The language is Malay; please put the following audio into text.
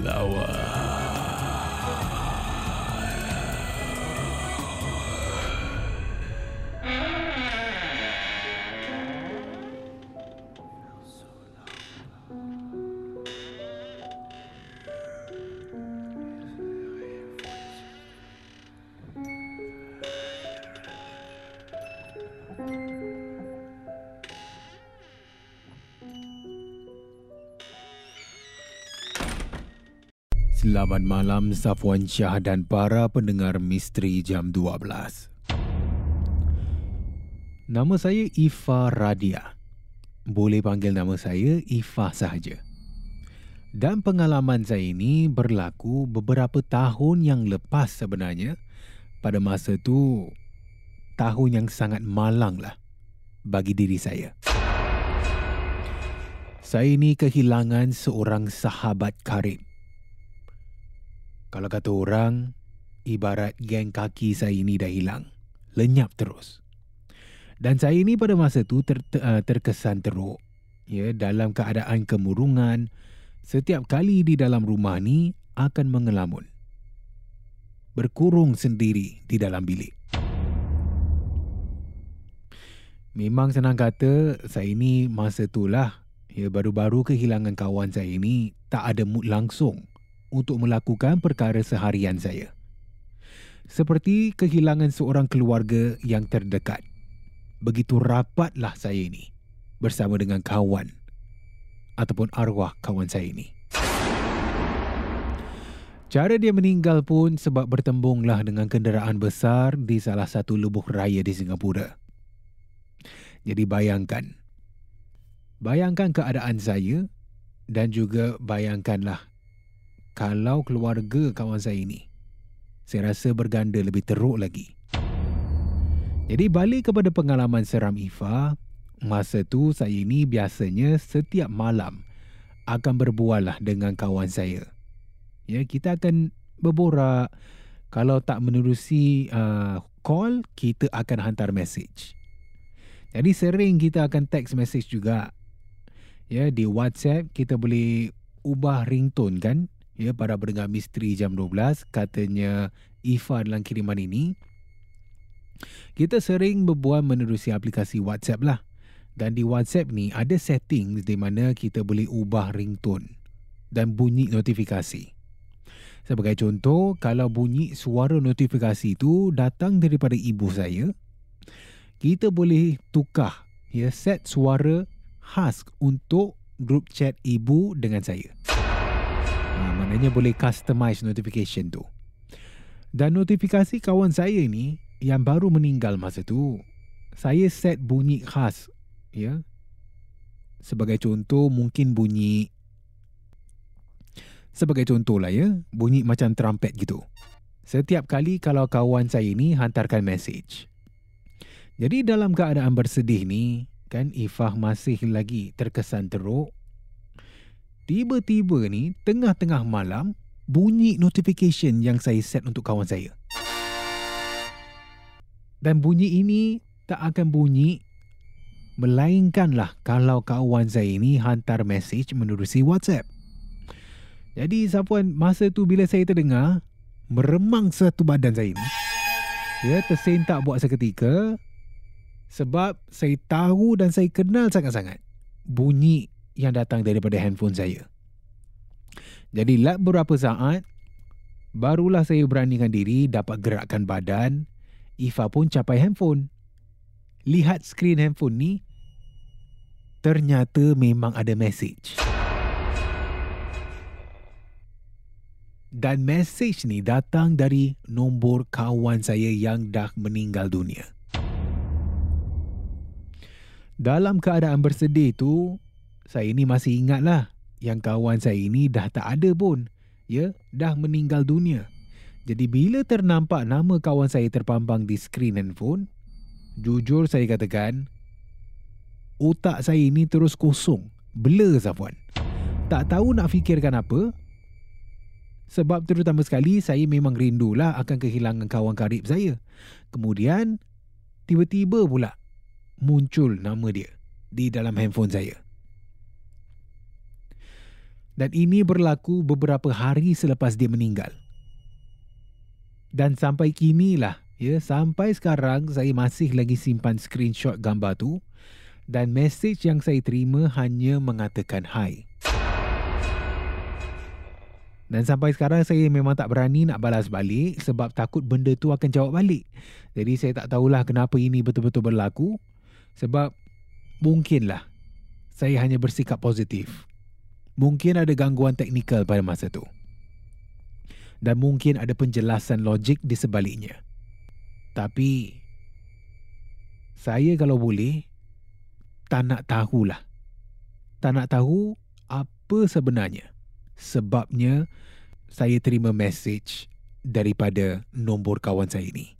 flower. Selamat malam Safwan Shah dan para pendengar Misteri Jam 12. Nama saya Ifa Radia. Boleh panggil nama saya Ifa sahaja. Dan pengalaman saya ini berlaku beberapa tahun yang lepas sebenarnya. Pada masa tu tahun yang sangat malang lah bagi diri saya. Saya ini kehilangan seorang sahabat karib kalau kata orang, ibarat geng kaki saya ini dah hilang. Lenyap terus. Dan saya ini pada masa tu ter, ter, uh, terkesan teruk. Ya, dalam keadaan kemurungan, setiap kali di dalam rumah ni akan mengelamun. Berkurung sendiri di dalam bilik. Memang senang kata, saya ini masa tu lah. Ya, baru-baru kehilangan kawan saya ini tak ada mood langsung untuk melakukan perkara seharian saya. Seperti kehilangan seorang keluarga yang terdekat. Begitu rapatlah saya ini bersama dengan kawan ataupun arwah kawan saya ini. Cara dia meninggal pun sebab bertembunglah dengan kenderaan besar di salah satu lubuk raya di Singapura. Jadi bayangkan. Bayangkan keadaan saya dan juga bayangkanlah kalau keluarga kawan saya ini. Saya rasa berganda lebih teruk lagi. Jadi balik kepada pengalaman seram Ifa, masa tu saya ini biasanya setiap malam akan berbual lah dengan kawan saya. Ya, kita akan berborak. Kalau tak menerusi uh, call, kita akan hantar message. Jadi sering kita akan text message juga. Ya, di WhatsApp kita boleh ubah ringtone kan? Ya para pendengar misteri jam 12 katanya Ifa dalam kiriman ini kita sering berbual menerusi aplikasi WhatsApp lah. Dan di WhatsApp ni ada settings di mana kita boleh ubah ringtone dan bunyi notifikasi. Sebagai contoh kalau bunyi suara notifikasi itu datang daripada ibu saya kita boleh tukar ya set suara khas untuk grup chat ibu dengan saya Ha, maknanya boleh customize notification tu. Dan notifikasi kawan saya ni yang baru meninggal masa tu, saya set bunyi khas. Ya. Sebagai contoh mungkin bunyi sebagai contoh lah ya, bunyi macam trumpet gitu. Setiap kali kalau kawan saya ni hantarkan message. Jadi dalam keadaan bersedih ni, kan Ifah masih lagi terkesan teruk. Tiba-tiba ni, tengah-tengah malam, bunyi notification yang saya set untuk kawan saya. Dan bunyi ini tak akan bunyi melainkanlah kalau kawan saya ini hantar message menerusi WhatsApp. Jadi Sapuan, masa tu bila saya terdengar, meremang satu badan saya ni. Ya, tersentak buat seketika sebab saya tahu dan saya kenal sangat-sangat bunyi yang datang daripada handphone saya. Jadi lap beberapa saat, barulah saya beranikan diri dapat gerakkan badan. Ifa pun capai handphone. Lihat skrin handphone ni, ternyata memang ada message. Dan message ni datang dari nombor kawan saya yang dah meninggal dunia. Dalam keadaan bersedih tu, saya ni masih ingatlah yang kawan saya ini dah tak ada pun. Ya, dah meninggal dunia. Jadi bila ternampak nama kawan saya terpampang di skrin handphone, jujur saya katakan, otak saya ini terus kosong. Blur Zafuan. Tak tahu nak fikirkan apa, sebab terutama sekali saya memang rindulah akan kehilangan kawan karib saya. Kemudian tiba-tiba pula muncul nama dia di dalam handphone saya. Dan ini berlaku beberapa hari selepas dia meninggal. Dan sampai kini lah, ya, sampai sekarang saya masih lagi simpan screenshot gambar tu dan message yang saya terima hanya mengatakan hai. Dan sampai sekarang saya memang tak berani nak balas balik sebab takut benda tu akan jawab balik. Jadi saya tak tahulah kenapa ini betul-betul berlaku. Sebab mungkinlah saya hanya bersikap positif. Mungkin ada gangguan teknikal pada masa tu. Dan mungkin ada penjelasan logik di sebaliknya. Tapi saya kalau boleh tak nak tahulah. Tak nak tahu apa sebenarnya sebabnya saya terima message daripada nombor kawan saya ini.